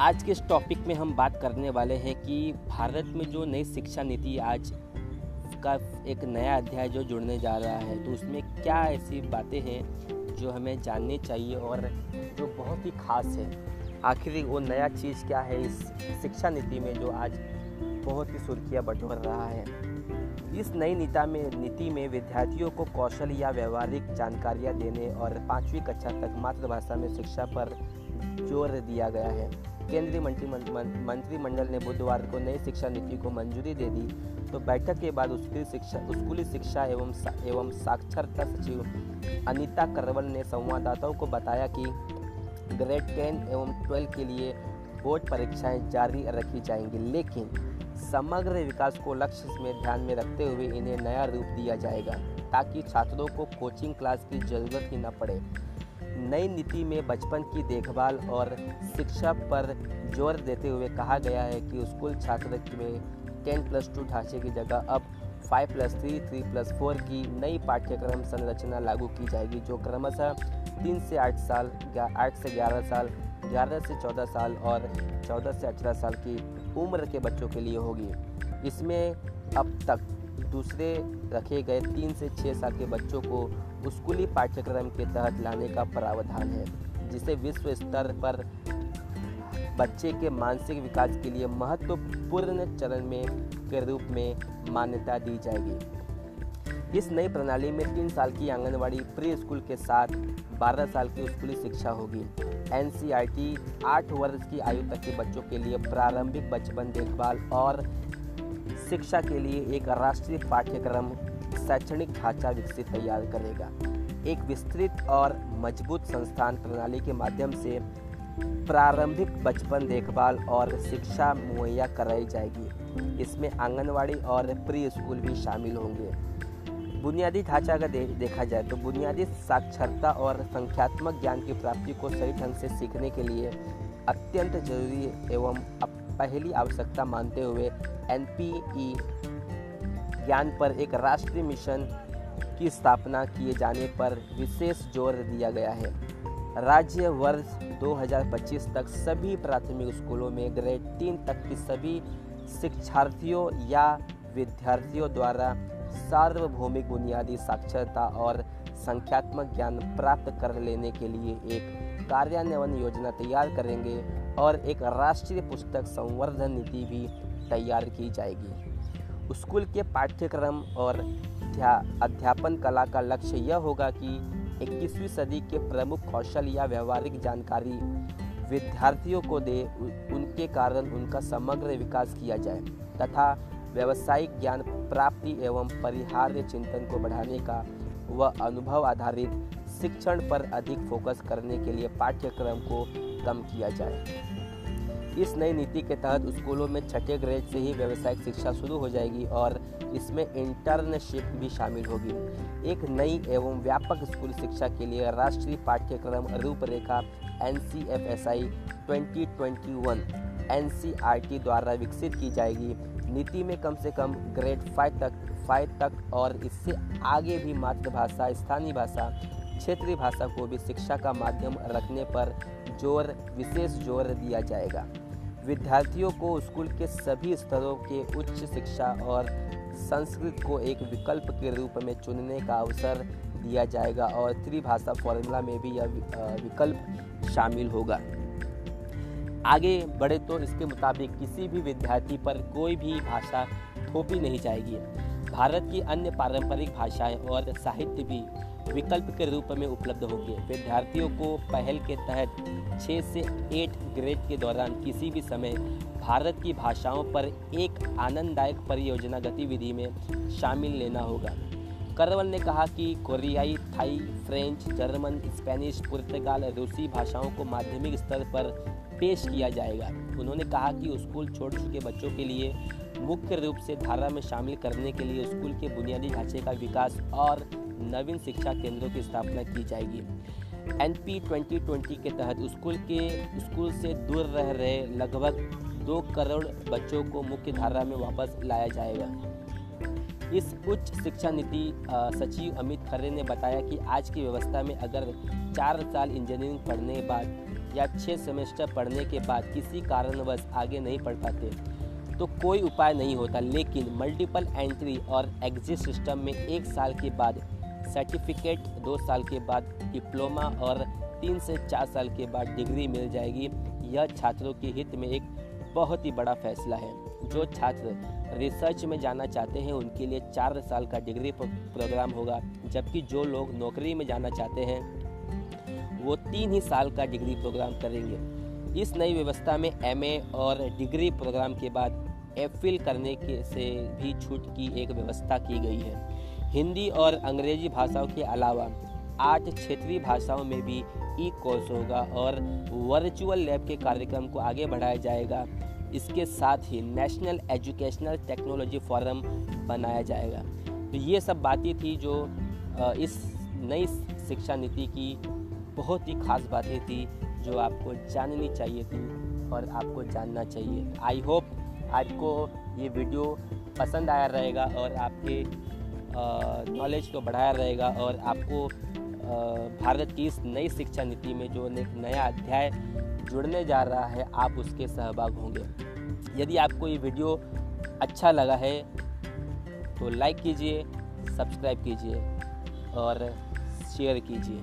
आज के इस टॉपिक में हम बात करने वाले हैं कि भारत में जो नई शिक्षा नीति आज का एक नया अध्याय जो जुड़ने जा रहा है तो उसमें क्या ऐसी बातें हैं जो हमें जाननी चाहिए और जो बहुत ही खास है? आखिर वो नया चीज़ क्या है इस शिक्षा नीति में जो आज बहुत ही सुर्खियाँ बटोर रहा है? इस नई नीता में, नीति में विद्यार्थियों को कौशल या व्यवहारिक जानकारियाँ देने और पाँचवीं कक्षा तक मातृभाषा में शिक्षा पर ज़ोर दिया गया है। केंद्रीय मंत्रिमंडल ने बुधवार को नई शिक्षा नीति को मंजूरी दे दी। तो बैठक के बाद स्कूली शिक्षा स्कूली शिक्षा एवं एवं साक्षरता सचिव अनीता करवल ने संवाददाताओं को बताया कि ग्रेड टेन एवं ट्वेल्व के लिए बोर्ड परीक्षाएँ जारी रखी जाएँगी, लेकिन समग्र विकास को लक्ष्य में ध्यान में रखते हुए इन्हें नया रूप दिया जाएगा, ताकि छात्रों को कोचिंग क्लास की ज़रूरत ही न पड़े। नई नीति में बचपन की देखभाल और शिक्षा पर ज़ोर देते हुए कहा गया है कि स्कूल छात्र में टेन प्लस टू ढांचे की जगह अब five plus three three plus four की नई पाठ्यक्रम संरचना लागू की जाएगी, जो क्रमशः तीन से आठ साल आठ से ग्यारह साल, ग्यारह से चौदह साल और चौदह से अठारह साल की उम्र के बच्चों के लिए होगी। इसमें अब तक दूसरे रखे गए तीन से छः साल के बच्चों को स्कूली पाठ्यक्रम के तहत लाने का प्रावधान है, जिसे विश्व स्तर पर बच्चे के मानसिक विकास के लिए महत्वपूर्ण चरण में, के रूप में मान्यता दी जाएगी। इस नई प्रणाली में तीन साल की आंगनवाड़ी प्री स्कूल के साथ बारह साल की स्कूली शिक्षा होगी। एन सी आठ वर्ष की आयु तक के बच्चों के लिए प्रारंभिक बचपन देखभाल और शिक्षा के लिए एक राष्ट्रीय पाठ्यक्रम शैक्षणिक ढांचा विकसित तैयार करेगा। एक विस्तृत और मज़बूत संस्थान प्रणाली के माध्यम से प्रारंभिक बचपन देखभाल और शिक्षा मुहैया कराई जाएगी। इसमें आंगनवाड़ी और प्री स्कूल भी शामिल होंगे। बुनियादी ढांचा अगर दे, देखा जाए तो बुनियादी साक्षरता और संख्यात्मक ज्ञान की प्राप्ति को सही ढंग से सीखने के लिए अत्यंत ज़रूरी एवं पहली आवश्यकता मानते हुए एनपीई ज्ञान पर एक राष्ट्रीय मिशन की स्थापना किए जाने पर विशेष ज़ोर दिया गया है। राज्य वर्ष 2025 तक सभी प्राथमिक स्कूलों में ग्रेड तीन तक की सभी शिक्षार्थियों या विद्यार्थियों द्वारा सार्वभौमिक बुनियादी साक्षरता और संख्यात्मक ज्ञान प्राप्त कर लेने के लिए एक कार्यान्वयन योजना तैयार करेंगे। और एक राष्ट्रीय पुस्तक संवर्धन नीति भी तैयार की जाएगी। स्कूल के पाठ्यक्रम और अध्यापन कला का लक्ष्य यह होगा कि 21वीं सदी के प्रमुख कौशल या व्यवहारिक जानकारी विद्यार्थियों को दे उनके कारण उनका समग्र विकास किया जाए तथा व्यवसायिक ज्ञान प्राप्ति एवं परिहार्य चिंतन को बढ़ाने का व अनुभव आधारित शिक्षण पर अधिक फोकस करने के लिए पाठ्यक्रम को कम किया जाए। इस नई नीति के तहत स्कूलों में छठे ग्रेड से ही व्यावसायिक शिक्षा शुरू हो जाएगी और इसमें इंटर्नशिप भी शामिल होगी। एक नई एवं व्यापक स्कूल शिक्षा के लिए राष्ट्रीय पाठ्यक्रम रूपरेखा N C F S I twenty twenty one N C R T द्वारा विकसित की जाएगी। नीति में कम से कम ग्रेड फाइव तक फाइव तक और इससे आगे भी मातृभाषा, स्थानीय भाषा क्षेत्रीय भाषा को भी शिक्षा का माध्यम रखने पर ज़ोर, विशेष ज़ोर दिया जाएगा। विद्यार्थियों को स्कूल के सभी स्तरों के उच्च शिक्षा और संस्कृत को एक विकल्प के रूप में चुनने का अवसर दिया जाएगा और त्रिभाषा फॉर्मूला में भी यह विकल्प शामिल होगा। आगे बढ़े तो इसके मुताबिक किसी भी विद्यार्थी पर कोई भी भाषा थोपी नहीं जाएगी। भारत की अन्य पारंपरिक भाषाएँ और साहित्य भी विकल्प के रूप में उपलब्ध होंगे। विद्यार्थियों को पहल के तहत 6 से 8 ग्रेड के दौरान किसी भी समय भारत की भाषाओं पर एक आनंददायक परियोजना गतिविधि में शामिल लेना होगा। करवल ने कहा कि कोरियाई, थाई, फ्रेंच, जर्मन, स्पेनिश, पुर्तगाल, रूसी भाषाओं को माध्यमिक स्तर पर पेश किया जाएगा। उन्होंने कहा कि स्कूल छोड़ चुके बच्चों के लिए मुख्य रूप से धारा में शामिल करने के लिए स्कूल के बुनियादी ढांचे का विकास और नवीन शिक्षा केंद्रों की स्थापना की जाएगी। एन पी ट्वेंटी ट्वेंटी के तहत स्कूल के, स्कूल से दूर रह रहे लगभग दो करोड़ बच्चों को मुख्य धारा में वापस लाया जाएगा। इस उच्च शिक्षा नीति सचिव अमित खरे ने बताया कि आज की व्यवस्था में अगर चार साल इंजीनियरिंग पढ़ने के बाद या छः सेमेस्टर पढ़ने के बाद किसी कारणवश आगे नहीं पढ़ पाते तो कोई उपाय नहीं होता, लेकिन मल्टीपल एंट्री और एग्जिट सिस्टम में एक साल के बाद सर्टिफिकेट दो साल के बाद डिप्लोमा और तीन से चार साल के बाद डिग्री मिल जाएगी। यह छात्रों के हित में एक बहुत ही बड़ा फैसला है। जो छात्र रिसर्च में जाना चाहते हैं, उनके लिए चार साल का डिग्री प्रोग्राम होगा। जबकि जो लोग नौकरी में जाना चाहते हैं, वो तीन ही साल का डिग्री प्रोग्राम करेंगे। इस नई व्यवस्था में एमए और डिग्री प्रोग्राम के बाद एफिल करने के, से भी छूट की एक व्यवस्था की गई है। हिंदी और अंग्रेज़ी भाषाओं के अलावा आठ क्षेत्रीय भाषाओं में भी ई कोर्स होगा और वर्चुअल लैब के कार्यक्रम को आगे बढ़ाया जाएगा। इसके साथ ही नेशनल एजुकेशनल टेक्नोलॉजी फोरम बनाया जाएगा। तो ये सब बातें थी जो इस नई शिक्षा नीति की बहुत ही खास बातें थी जो आपको जाननी चाहिए थी और आपको जानना चाहिए। आई होप आपको ये वीडियो पसंद आया रहेगा और आपके नॉलेज को बढ़ाया रहेगा और आपको भारत की इस नई शिक्षा नीति में जो एक नया अध्याय जुड़ने जा रहा है, आप उसके सहभाग होंगे। यदि आपको ये वीडियो अच्छा लगा है तो लाइक कीजिए सब्सक्राइब कीजिए और शेयर कीजिए।